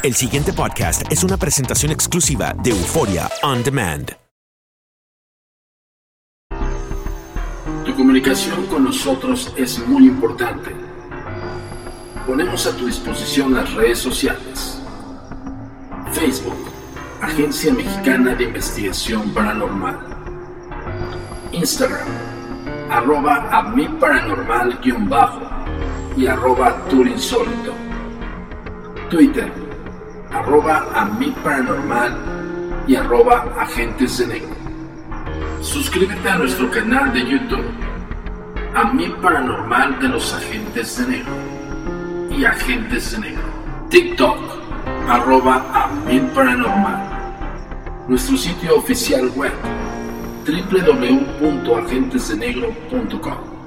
El siguiente podcast es una presentación exclusiva de Euforia On Demand. Tu comunicación con nosotros es muy importante. Ponemos a tu disposición las redes sociales. Facebook, Agencia Mexicana de Investigación Paranormal. Instagram, arroba a mi paranormal-bajo y arroba turinsólito. Twitter, arroba a mi paranormal y arroba agentes de negro. Suscríbete a nuestro canal de YouTube, a mi paranormal de los agentes de negro y agentes de negro. TikTok, arroba a mi paranormal. Nuestro sitio oficial web, www.agentesdenegro.com.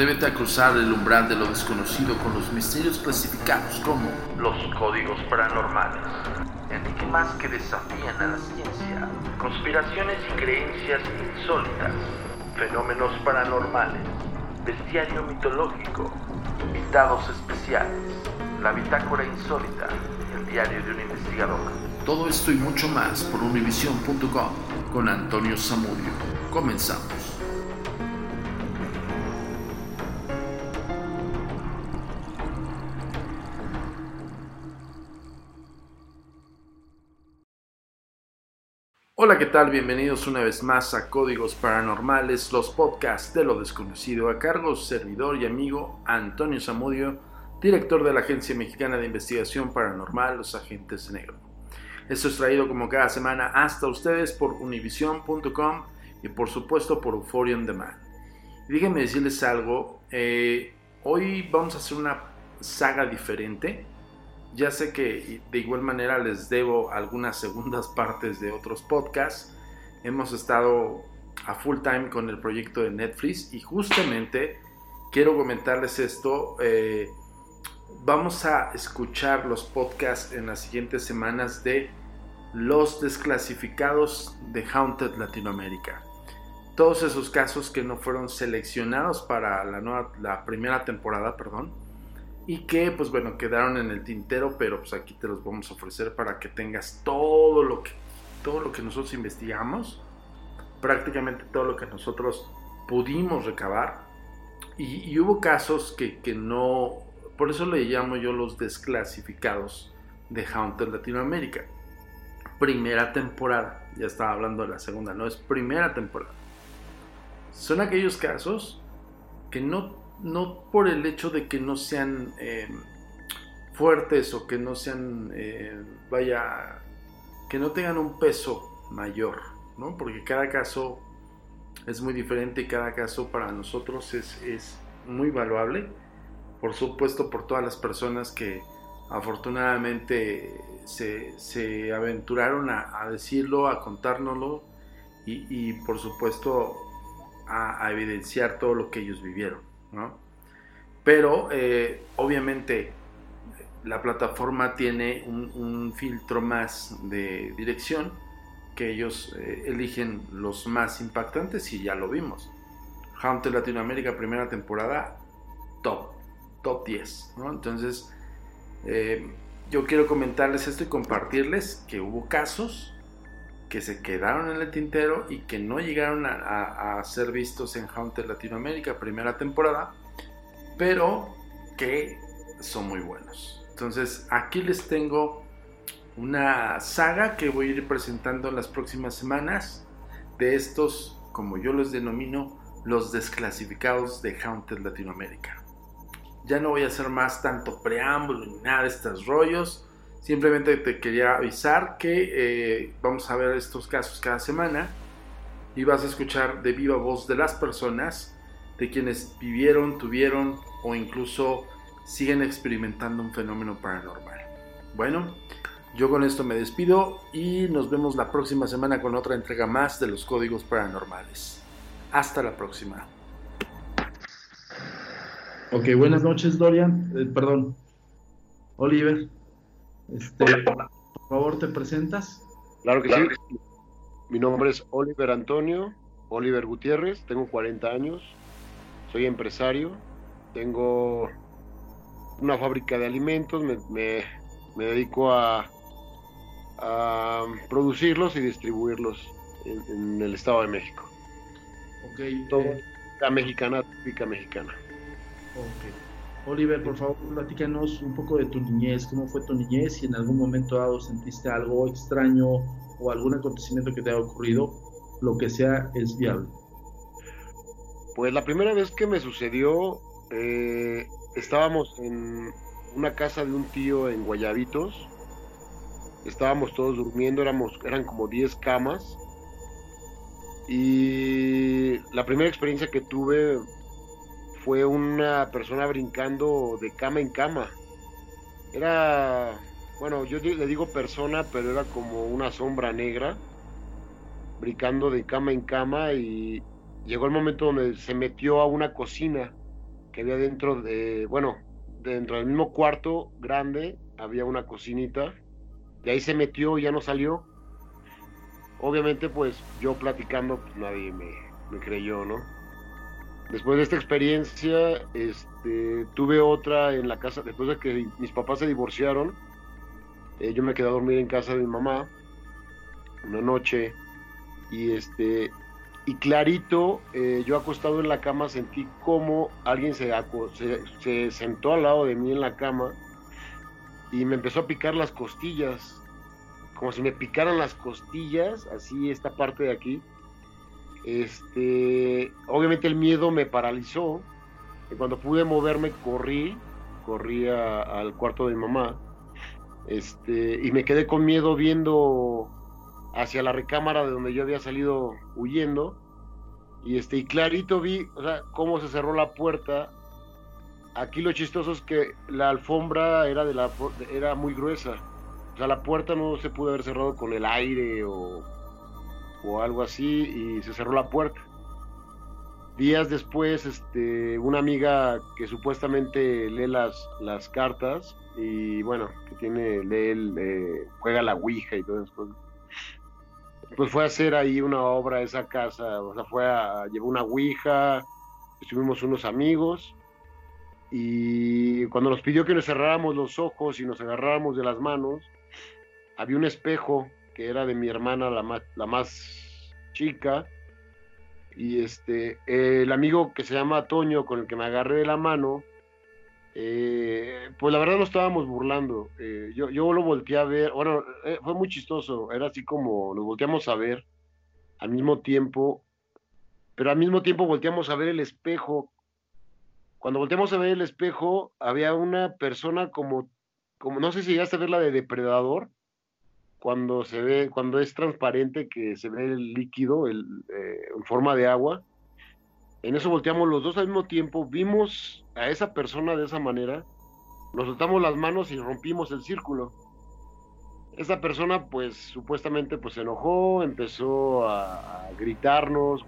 Atrévete a cruzar el umbral de lo desconocido con los misterios clasificados como los códigos paranormales, enigmas que desafían a la ciencia, conspiraciones y creencias insólitas, fenómenos paranormales, bestiario mitológico, invitados especiales, la bitácora insólita, el diario de un investigador. Todo esto y mucho más por univision.com con Antonio Zamudio. Comenzamos. Hola, ¿qué tal? Bienvenidos una vez más a Códigos Paranormales, los podcasts de lo desconocido, a cargo servidor y amigo Antonio Zamudio, director de la Agencia Mexicana de Investigación Paranormal, Los Agentes de Negro. Esto es traído como cada semana hasta ustedes por univision.com y por supuesto por Euphoria On Demand. Y déjenme decirles algo, eh, hoy vamos a hacer una saga diferente ya sé que de igual manera les debo algunas segundas partes de otros podcasts. Hemos estado a full time con el proyecto de Netflix y justamente quiero comentarles esto. Eh, vamos a escuchar los podcasts en las siguientes semanas de los desclasificados de Haunted Latinoamérica. Todos esos casos que no fueron seleccionados para la, nueva, la primera temporada, perdón y que pues bueno quedaron en el tintero pero pues aquí te los vamos a ofrecer para que tengas todo lo que todo lo que nosotros investigamos prácticamente todo lo que nosotros pudimos recabar. Y, hubo casos que, que, no por eso le llamo yo los desclasificados de Haunted Latinoamérica. Primera temporada ya estaba hablando de la segunda no es primera temporada. Son aquellos casos que no no por el hecho de que no sean eh, fuertes o que no sean, eh, vaya, que no tengan un peso mayor, ¿no? Porque cada caso es muy diferente y cada caso para nosotros es, muy valuable, por supuesto por todas las personas que afortunadamente se, aventuraron a, decirlo, a contárnoslo y, por supuesto a evidenciar todo lo que ellos vivieron. Pero eh, obviamente la plataforma tiene un, filtro más de dirección que ellos eh, eligen los más impactantes y ya lo vimos. Hunter Latinoamérica primera temporada, top, top 10. Entonces, eh, yo quiero comentarles esto y compartirles que hubo casos que se quedaron en el tintero y que no llegaron a, ser vistos en Hunter Latinoamérica primera temporada, pero que son muy buenos. Entonces aquí les tengo una saga que voy a ir presentando en las próximas semanas de estos, como yo los denomino, los desclasificados de Haunted Latinoamérica. Ya no voy a hacer más tanto preámbulo ni nada de estos rollos. Simplemente te quería avisar que eh, vamos a ver estos casos cada semana y vas a escuchar de viva voz de las personas, de quienes vivieron, tuvieron o incluso siguen experimentando un fenómeno paranormal. Bueno, yo con esto me despido y nos vemos la próxima semana con otra entrega más de los códigos paranormales. Hasta la próxima. Ok, buenas noches Dorian, eh, perdón, Oliver. Este, por favor, ¿te presentas? Claro que sí. Mi nombre es Oliver Antonio, Oliver Gutiérrez, tengo 40 años, soy empresario, tengo una fábrica de alimentos, me, dedico a, a, producirlos y distribuirlos en, el Estado de México. Ok. Todo la mexicana, típica mexicana. Ok. Oliver, por favor, platícanos un poco de tu niñez, cómo fue tu niñez, si en algún momento dado sentiste algo extraño o algún acontecimiento que te haya ocurrido, lo que sea es viable. Pues la primera vez que me sucedió, eh, estábamos en una casa de un tío en Guayabitos. Estábamos todos durmiendo, éramos, eran como 10 camas. Y la primera experiencia que tuve fue una persona brincando de cama en cama. Era, bueno, yo le digo persona, pero era como una sombra negra, brincando de cama en cama y llegó el momento donde se metió a una cocina que había dentro de, bueno, dentro del mismo cuarto grande había una cocinita y ahí se metió y ya no salió. Obviamente pues yo platicando pues nadie me, me creyó, ¿no? Después de esta experiencia, este, tuve otra en la casa, después de que mis papás se divorciaron, eh, yo me quedé a dormir en casa de mi mamá una noche y este y clarito, eh, yo acostado en la cama sentí como alguien se, se, sentó al lado de mí en la cama y me empezó a picar las costillas, como si me picaran las costillas, así esta parte de aquí. Este, obviamente el miedo me paralizó. Y cuando pude moverme corrí, corrí al cuarto de mi mamá. Este, y me quedé con miedo viendo hacia la recámara de donde yo había salido huyendo. Y este, y clarito vi, o sea, cómo se cerró la puerta. Aquí lo chistoso es que la alfombra era de la era muy gruesa. O sea, la puerta no se pudo haber cerrado con el aire o, o algo así y se cerró la puerta. Días después, este, una amiga que supuestamente lee las, las cartas y bueno, que tiene, lee, eh, juega la Ouija y esas cosas pues fue a hacer ahí una obra a esa casa, o sea, fue a, llevar una ouija, estuvimos unos amigos, y cuando nos pidió que nos cerráramos los ojos y nos agarráramos de las manos, había un espejo era de mi hermana, la más, la más chica, y este, el amigo que se llama Toño, con el que me agarré de la mano, eh, pues la verdad no estábamos burlando. Eh, yo, yo lo volteé a ver, bueno, eh, fue muy chistoso, era así como nos volteamos a ver al mismo tiempo, pero al mismo tiempo volteamos a ver el espejo. Cuando volteamos a ver el espejo, había una persona como, como no sé si llegaste a ver la de depredador, cuando se ve, cuando es transparente que se ve el líquido el, en forma de agua en eso volteamos los dos al mismo tiempo, vimos a esa persona de esa manera, nos soltamos las manos y rompimos el círculo. Esa persona pues supuestamente pues se enojó, empezó a, gritarnos.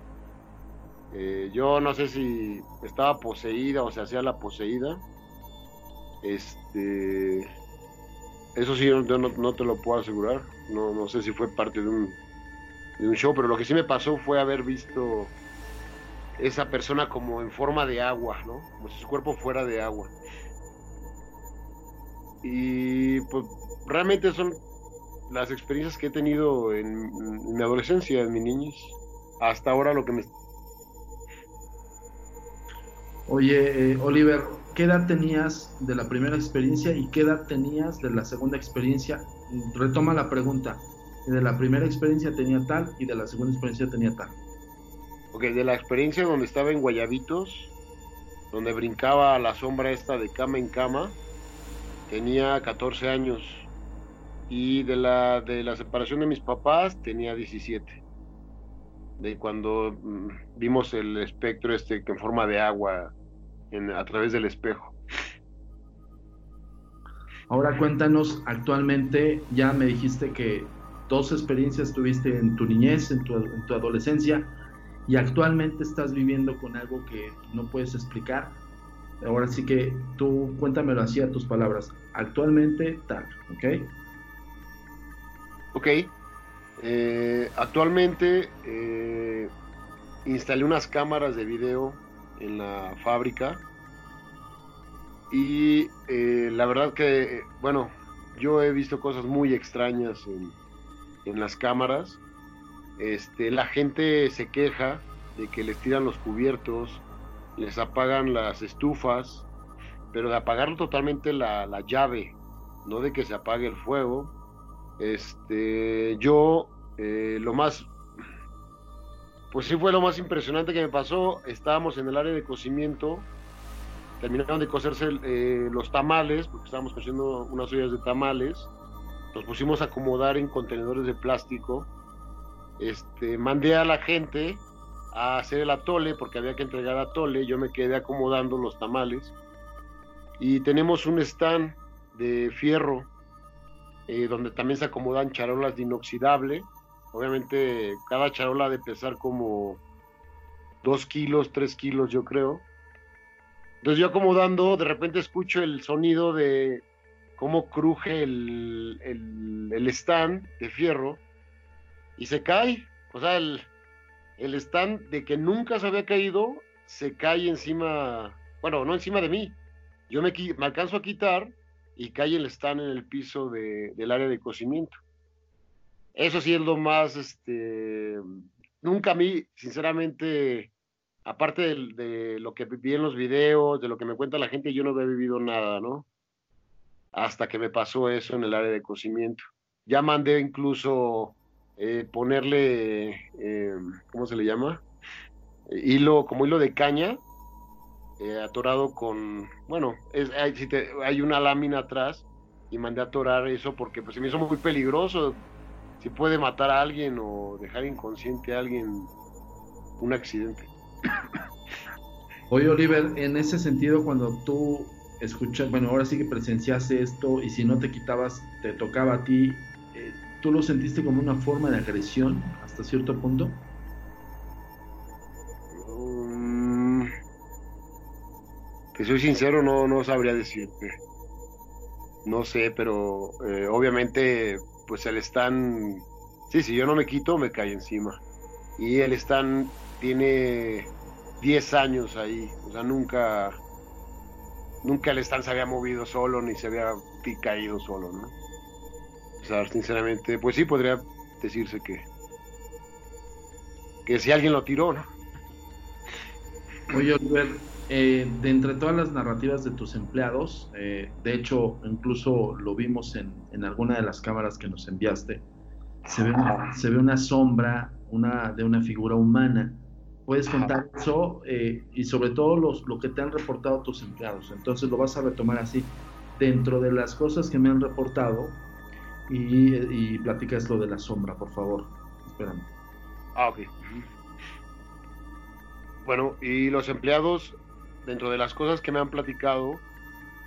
Eh, yo no sé si estaba poseída o se hacía la poseída. Este, eso sí, yo no, te lo puedo asegurar. No, no sé si fue parte de un, de un show, pero lo que sí me pasó fue haber visto esa persona como en forma de agua, ¿no? Como su cuerpo fuera de agua. Y pues realmente son las experiencias que he tenido en, mi adolescencia, en mi niñez, hasta ahora lo que me... Oye, eh, Oliver, ¿qué edad tenías de la primera experiencia y qué edad tenías de la segunda experiencia? Retoma la pregunta. De la primera experiencia tenía tal y de la segunda experiencia tenía tal. Ok, de la experiencia donde estaba en Guayabitos, donde brincaba a la sombra esta de cama en cama, tenía 14 años. Y de la, de la separación de mis papás tenía 17. De cuando mm, vimos el espectro este en forma de agua a través del espejo. Ahora cuéntanos, actualmente ya me dijiste que dos experiencias tuviste en tu niñez, en tu, en tu adolescencia y actualmente estás viviendo con algo que no puedes explicar. Ahora sí que tú cuéntamelo así a tus palabras. Actualmente tal, ¿ok? Ok. Eh, actualmente eh, instalé unas cámaras de video en la fábrica. Y eh, la verdad que, bueno, yo he visto cosas muy extrañas en, las cámaras. Este, la gente se queja de que les tiran los cubiertos, les apagan las estufas, pero de apagar totalmente la, la llave, no de que se apague el fuego. Este, yo eh, lo más, pues sí fue lo más impresionante que me pasó. Estábamos en el área de cocimiento, terminaron de cocerse eh, los tamales, porque estábamos cociendo unas ollas de tamales. Nos pusimos a acomodar en contenedores de plástico. Este, mandé a la gente a hacer el atole porque había que entregar atole. Yo me quedé acomodando los tamales. Y tenemos un stand de fierro eh, donde también se acomodan charolas de inoxidable. Obviamente cada charola de pesar como 2 kilos, 3 kilos yo creo. Entonces yo acomodando, de repente escucho el sonido de cómo cruje el, el, el stand de fierro y se cae. O sea, el, el stand de que nunca se había caído se cae encima, bueno, no encima de mí. Yo me, me alcanzo a quitar y cae el stand en el piso de, del área de cocimiento. Eso sí es lo más, este, nunca a mí, sinceramente, aparte de, de, lo que vi en los videos, de lo que me cuenta la gente, yo no había vivido nada, ¿no? Hasta que me pasó eso en el área de cocimiento. Ya mandé incluso eh, ponerle, eh, ¿cómo se le llama? hilo, como hilo de caña, eh, atorado con, bueno, es, hay, si te, hay, una lámina atrás y mandé a atorar eso porque pues se me hizo muy peligroso. Si puede matar a alguien o dejar inconsciente a alguien un accidente. Oye, Oliver, en ese sentido, cuando tú escuchas, bueno, ahora sí que presenciaste esto y si no te quitabas, te tocaba a ti, eh, ¿tú lo sentiste como una forma de agresión hasta cierto punto? Te soy sincero, no, no sabría decirte. No sé, pero eh, obviamente, pues el stand, sí, si yo no me quito, me cae encima. Y el stand tiene 10 años ahí, o sea, nunca, nunca el stand se había movido solo ni se había caído solo, ¿no? O sea, sinceramente, pues sí podría decirse que, que si alguien lo tiró, ¿no? Oye, Oliver, eh, de entre todas las narrativas de tus empleados, eh, de hecho, incluso lo vimos en, en, alguna de las cámaras que nos enviaste, se ve una, se ve una sombra una, de una figura humana. ¿Puedes contar eso eh, y sobre todo los, lo que te han reportado tus empleados? Entonces lo vas a retomar así. Dentro de las cosas que me han reportado, y, y platicas lo de la sombra, por favor. Espérame. Ah, ok. Bueno, y los empleados, dentro de las cosas que me han platicado,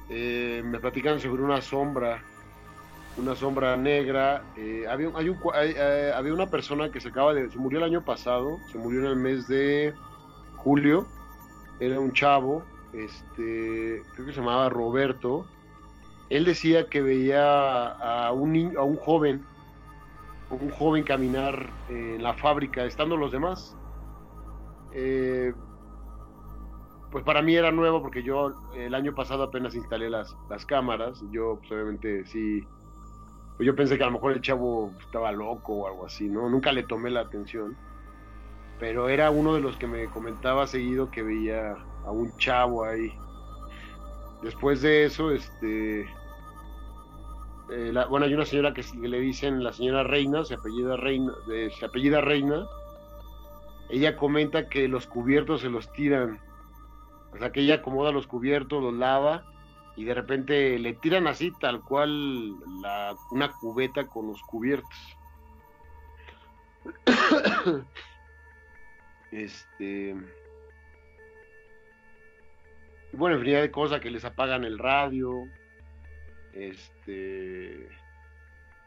eh, me platican sobre una sombra, una sombra negra. Eh, había, hay un, eh, había una persona que se acaba de, se murió el año pasado, se murió en el mes de julio, era un chavo, este, creo que se llamaba Roberto. Él decía que veía a un, a un joven, un joven caminar en la fábrica, estando los demás. Eh, pues para mí era nuevo porque yo el año pasado apenas instalé las, las cámaras. Yo, pues obviamente, sí. Pues yo pensé que a lo mejor el chavo estaba loco o algo así, ¿no? Nunca le tomé la atención. Pero era uno de los que me comentaba seguido que veía a un chavo ahí. Después de eso, este. Eh, la, bueno, hay una señora que, le dicen la señora Reina, se apellida Reina, de, se apellida Reina. Ella comenta que los cubiertos se los tiran. O sea, que ella acomoda los cubiertos, los lava y de repente le tiran así, tal cual, una cubeta con los cubiertos. este. Bueno, infinidad de cosas que les apagan el radio. Este.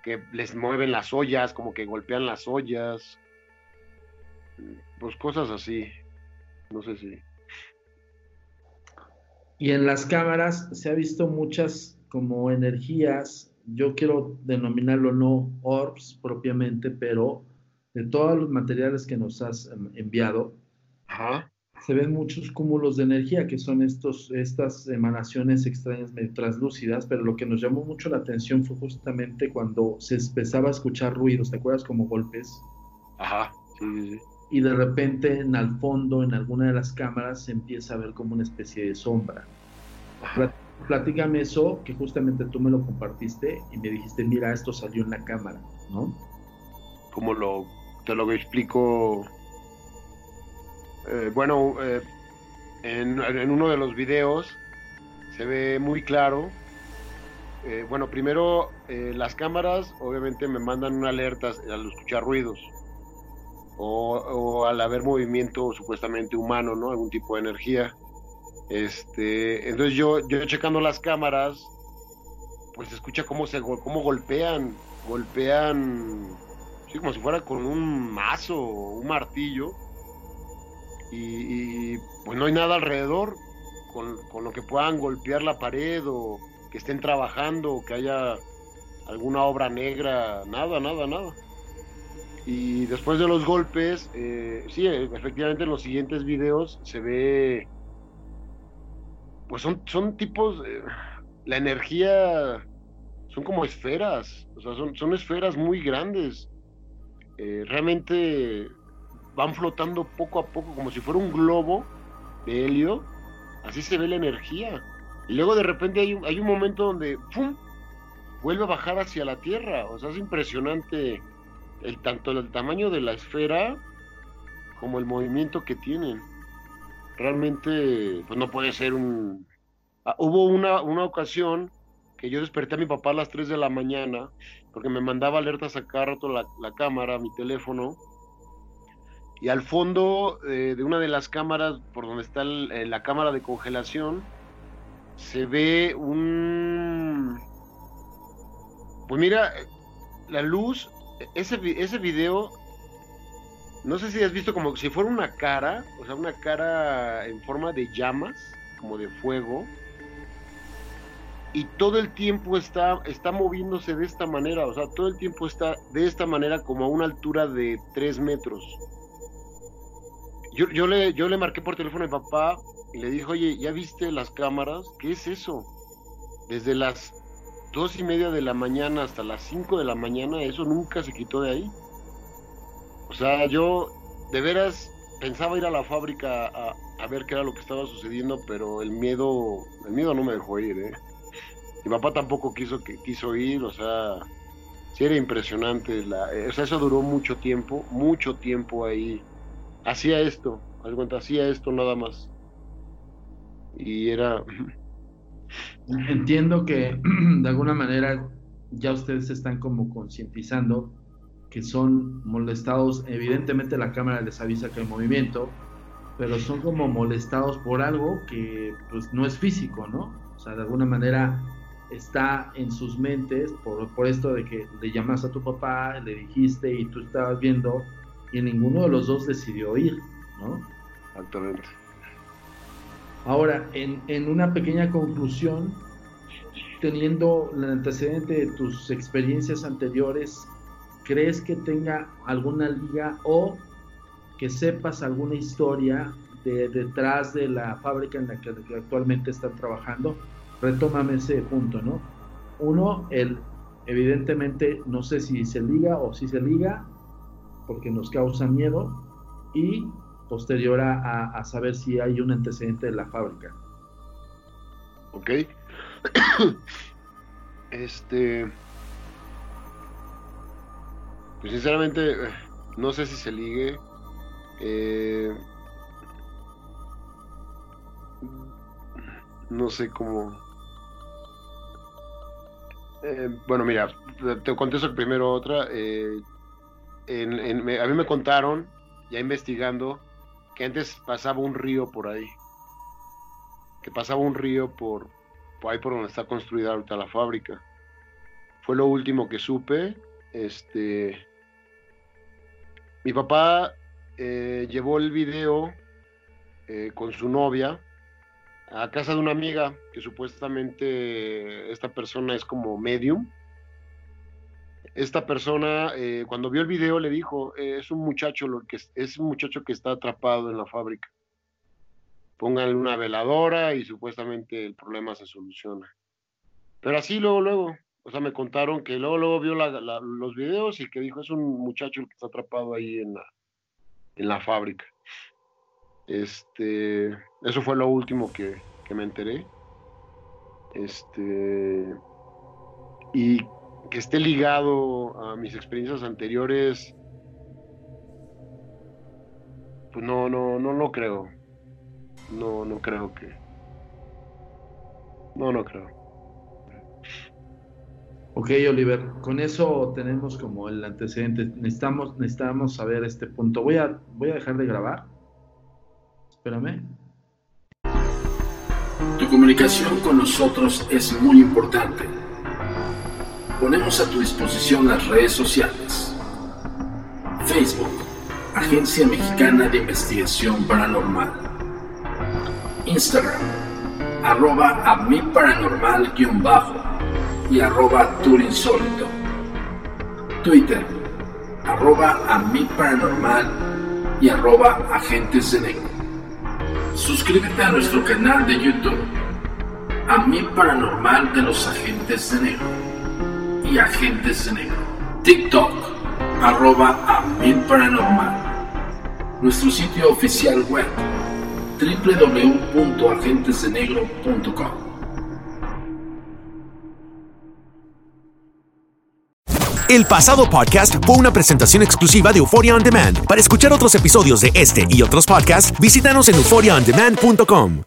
Que les mueven las ollas, como que golpean las ollas. Pues cosas así. No sé si. Y en las cámaras se ha visto muchas como energías, yo quiero denominarlo no orbs propiamente, pero de todos los materiales que nos has enviado, Ajá. se ven muchos cúmulos de energía, que son estos, estas emanaciones extrañas medio translúcidas, pero lo que nos llamó mucho la atención fue justamente cuando se empezaba a escuchar ruidos, ¿te acuerdas? Como golpes. Ajá, sí, sí, sí. Y de repente en al fondo, en alguna de las cámaras, se empieza a ver como una especie de sombra. Platícame eso, que justamente tú me lo compartiste y me dijiste, mira, esto salió en la cámara, ¿no? ¿Cómo lo, te lo explico? Eh, bueno, eh, en, uno de los videos se ve muy claro. Eh, bueno, primero las cámaras obviamente me mandan una alerta al escuchar ruidos o, al haber movimiento supuestamente humano, ¿no? Algún tipo de energía. Este, entonces yo, yo checando las cámaras, pues escucha cómo se cómo golpean, golpean, sí, como si fuera con un mazo un martillo. Y, pues no hay nada alrededor con, con, lo que puedan golpear la pared o que estén trabajando o que haya alguna obra negra, nada, nada, nada. Y después de los golpes, eh, sí, efectivamente en los siguientes videos se ve pues son, son tipos, la energía son como esferas, o sea, son, son esferas muy grandes. Eh, realmente van flotando poco a poco, como si fuera un globo de helio, así se ve la energía. Y luego de repente hay, hay un momento donde ¡pum! vuelve a bajar hacia la Tierra. O sea, es impresionante el, tanto el tamaño de la esfera como el movimiento que tienen realmente pues no puede ser un... Ah, hubo una, una ocasión que yo desperté a mi papá a las 3 de la mañana porque me mandaba alertas a cada rato la, la cámara, mi teléfono. Y al fondo eh, de una de las cámaras, por donde está eh, la cámara de congelación, se ve un... Pues mira, la luz, ese, ese video no sé si has visto como si fuera una cara, o sea, una cara en forma de llamas, como de fuego, y todo el tiempo está, está moviéndose de esta manera, o sea, todo el tiempo está de esta manera como a una altura de 3 metros. Yo, yo, le, yo le marqué por teléfono a mi papá y le dije, oye, ¿ya viste las cámaras? ¿Qué es eso? Desde las dos y media de la mañana hasta las 5 de la mañana, eso nunca se quitó de ahí. O sea, yo de veras pensaba ir a la fábrica a, ver qué era lo que estaba sucediendo, pero el miedo, el miedo no me dejó ir, ¿eh? Mi papá tampoco quiso que quiso ir, o sea, sí era impresionante, la, o sea, eso duró mucho tiempo, mucho tiempo ahí. Hacía esto, cuenta, hacía esto nada más. Y era... Entiendo que de alguna manera ya ustedes están como concientizando que son molestados, evidentemente la cámara les avisa que hay movimiento, pero son como molestados por algo que pues no es físico, ¿no? O sea, de alguna manera está en sus mentes por, por esto de que le llamas a tu papá, le dijiste y tú estabas viendo y ninguno de los dos decidió ir, ¿no? Exactamente. Ahora, en, en una pequeña conclusión, teniendo el antecedente de tus experiencias anteriores, ¿crees que tenga alguna liga o que sepas alguna historia de, detrás de la fábrica en la que, actualmente están trabajando? Retómame ese punto, ¿no? Uno, el evidentemente no sé si se liga o si se liga, porque nos causa miedo, y posterior a, a saber si hay un antecedente de la fábrica. Ok. este pues sinceramente, no sé si se ligue. Eh, no sé cómo. Eh, bueno, mira, te contesto primero otra. Eh, a mí me contaron, ya investigando, que antes pasaba un río por ahí. Que pasaba un río por, ahí por donde está construida ahorita la fábrica. Fue lo último que supe. Este mi papá eh, llevó el video eh, con su novia a casa de una amiga que supuestamente esta persona es como medium. Esta persona eh, cuando vio el video le dijo es un muchacho lo que es un muchacho que está atrapado en la fábrica pónganle una veladora y supuestamente el problema se soluciona. Pero así luego, luego, o sea, me contaron que luego, luego vio los videos y que dijo, es un muchacho el que está atrapado ahí en la, en la fábrica. Este, eso fue lo último que, que me enteré. Este, y que esté ligado a mis experiencias anteriores, pues no, no, no lo creo. No, no creo que. No, no creo. Ok, Oliver, con eso tenemos como el antecedente. Necesitamos, necesitamos saber este punto. Voy a, voy a dejar de grabar. Espérame. Tu comunicación con nosotros es muy importante. Ponemos a tu disposición las redes sociales. Facebook, Agencia Mexicana de Investigación Paranormal. Instagram, arroba a mi paranormal-bajo y arroba turinsólito. Twitter, arroba a mi paranormal y arroba agentes de negro. Suscríbete a nuestro canal de YouTube, a mi paranormal de los agentes de negro y agentes de negro. TikTok, arroba a mi paranormal. Nuestro sitio oficial web, www.agentesdenegro.com. El pasado podcast fue una presentación exclusiva de Euphoria On Demand. Para escuchar otros episodios de este y otros podcasts, visítanos en euphoriaondemand.com.